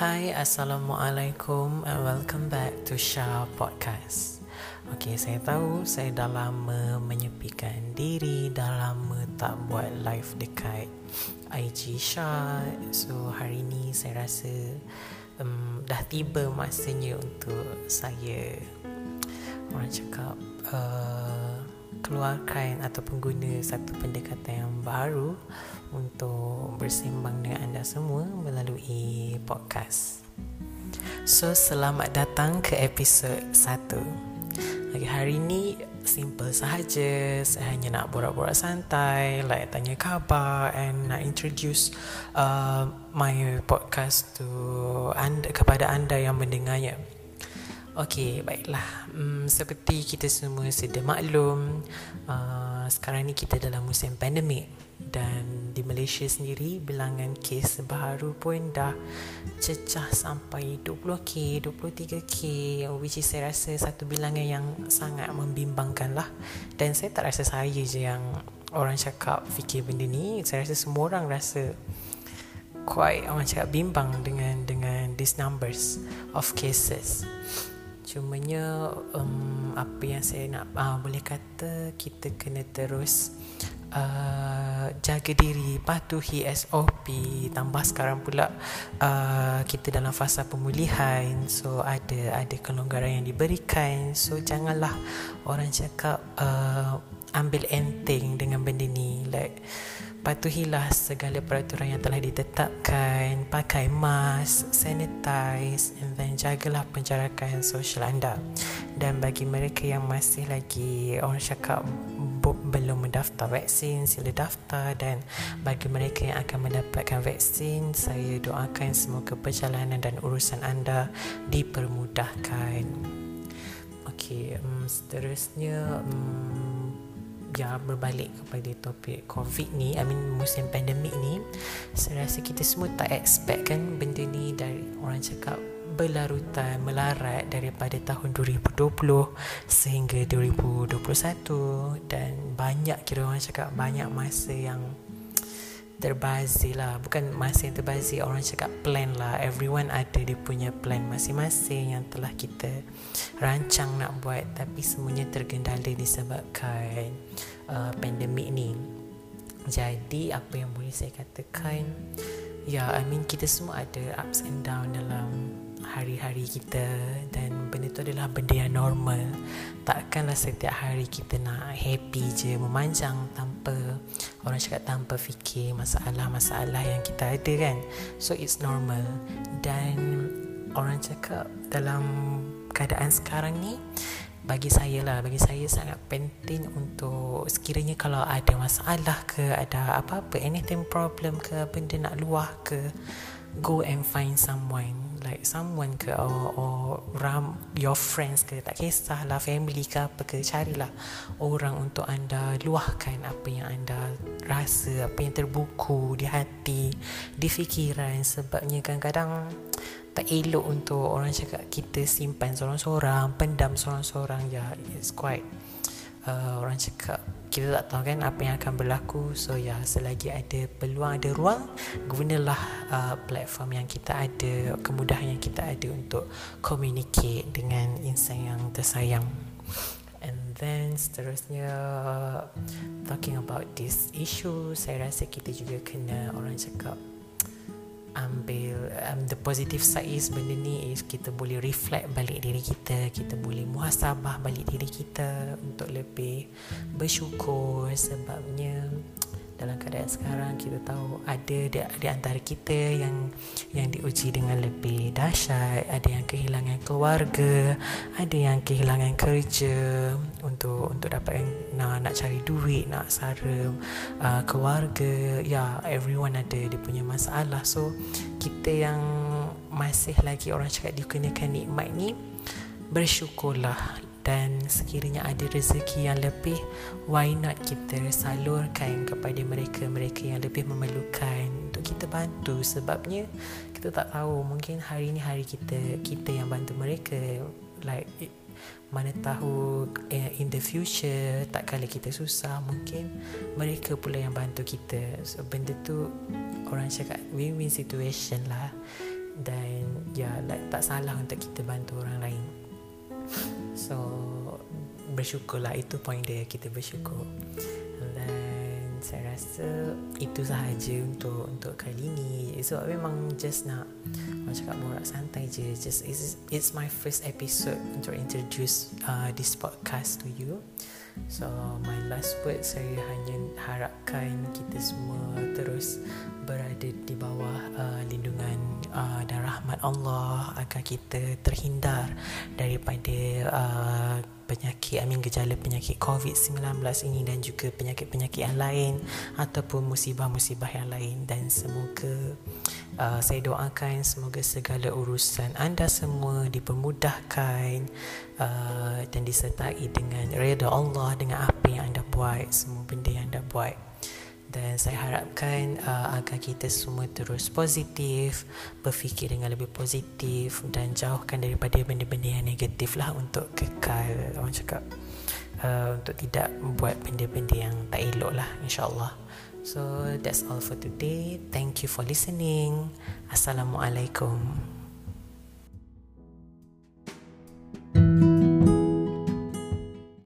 Hai, Assalamualaikum and welcome back to Shah Podcast. Okay, saya tahu saya dah lama menyepikan diri, dah lama tak buat live dekat IG Shah. So, hari ni saya rasa um, dah tiba masanya untuk saya orang cakap uh, keluarkan ataupun guna satu pendekatan yang baru untuk bersembang dengan anda semua melalui podcast. So, selamat datang ke episod 1. Okay, hari ini simple sahaja. Saya hanya nak borak-borak santai, like tanya khabar and nak introduce uh, my podcast to anda kepada anda yang mendengarnya. Okey, baiklah. Hmm, seperti kita semua sudah maklum, uh, sekarang ni kita dalam musim pandemik. Dan di Malaysia sendiri bilangan kes baru pun dah cecah sampai 20k, 23k which is saya rasa satu bilangan yang sangat membimbangkan lah. Dan saya tak rasa saya je yang orang cakap fikir benda ni. Saya rasa semua orang rasa quite orang cakap bimbang dengan dengan these numbers of cases Cumanya um, apa yang saya nak uh, boleh kata kita kena terus uh, jaga diri, patuhi SOP. Tambah sekarang pula uh, kita dalam fasa pemulihan, so ada ada kelonggaran yang diberikan. So janganlah orang cakap uh, ambil enteng dengan benda ni like patuhilah segala peraturan yang telah ditetapkan. Pakai mask sanitize and then jagalah penjarakan sosial anda. Dan bagi mereka yang masih lagi orang cakap belum mendaftar vaksin sila daftar. Dan bagi mereka yang akan mendapatkan vaksin saya doakan semoga perjalanan dan urusan anda dipermudahkan. Okey um, seterusnya um, ya berbalik kepada topik COVID ni I mean musim pandemik ni saya rasa kita semua tak expect kan benda ni dari orang cakap berlarutan melarat daripada tahun 2020 sehingga 2021 dan banyak kira orang cakap banyak masa yang terbazir lah. Bukan masa yang terbazir Orang cakap plan lah. Everyone ada dia punya plan masing-masing Yang telah kita rancang nak buat. Tapi semuanya tergendala disebabkan uh, pandemik ni. Jadi apa yang boleh saya katakan? Ya, I mean kita semua ada ups and down dalam hari-hari kita. Dan benda tu adalah benda yang normal takkanlah setiap hari kita nak happy je memanjang tanpa orang cakap tanpa fikir masalah-masalah yang kita ada kan. So it's normal. Dan orang cakap dalam keadaan sekarang ni bagi saya lah bagi saya sangat penting untuk sekiranya kalau ada masalah ke ada apa-apa anything problem ke benda nak luah ke go and find someone like someone ke or, or ram your friends ke tak kisahlah family ke apa ke carilah orang untuk anda luahkan apa yang anda rasa apa yang terbuku di hati di fikiran. Sebabnya kadang-kadang tak elok untuk orang cakap kita simpan seorang-seorang pendam seorang-seorang. Ya yeah, it's quite uh, orang cakap kita tak tahu kan apa yang akan berlaku. So ya selagi ada peluang ada ruang gunalah uh, platform yang kita ada kemudahan yang kita ada untuk communicate dengan insan yang tersayang. And then seterusnya talking about this issue saya rasa kita juga kena orang cakap ambil um, the positive side is benda ni is kita boleh reflect balik diri kita kita boleh muhasabah balik diri kita untuk lebih bersyukur sebabnya dalam keadaan sekarang kita tahu ada di, di antara kita yang yang diuji dengan lebih dahsyat ada yang kehilangan keluarga ada yang kehilangan kerja untuk untuk dapat nak nak cari duit nak sara uh, keluarga. Ya yeah, everyone ada dia punya masalah. So kita yang masih lagi orang cakap dikenakan nikmat ni bersyukurlah dan sekiranya ada rezeki yang lebih why not kita salurkan kepada mereka-mereka yang lebih memerlukan untuk kita bantu? Sebabnya kita tak tahu mungkin hari ini hari kita kita yang bantu mereka like mana tahu eh, in the future tak kala kita susah mungkin mereka pula yang bantu kita. So benda tu orang cakap win-win situation lah. Dan ya like, tak salah untuk kita bantu orang lain so bersyukurlah itu point dia kita bersyukur. Dan saya rasa itu sahaja untuk untuk kali ini so memang just nak orang cakap borak santai je. Just it's, it's my first episode untuk introduce uh, this podcast to you So my last word saya hanya harapkan kita semua terus berada di bawah uh, lindungan uh, dan rahmat Allah agar kita terhindar daripada uh, penyakit, I mean gejala penyakit COVID-19 ini dan juga penyakit-penyakit yang lain ataupun musibah-musibah yang lain. Dan semoga uh, saya doakan semoga segala urusan anda semua dipermudahkan uh, dan disertai dengan reda Allah dengan apa yang anda buat semua benda yang anda buat dan saya harapkan uh, agar kita semua terus positif berfikir dengan lebih positif dan jauhkan daripada benda-benda yang negatif lah untuk kekal orang cakap. Uh, untuk tidak membuat benda-benda yang tak elok lah insyaAllah. So that's all for today. Thank you for listening. Assalamualaikum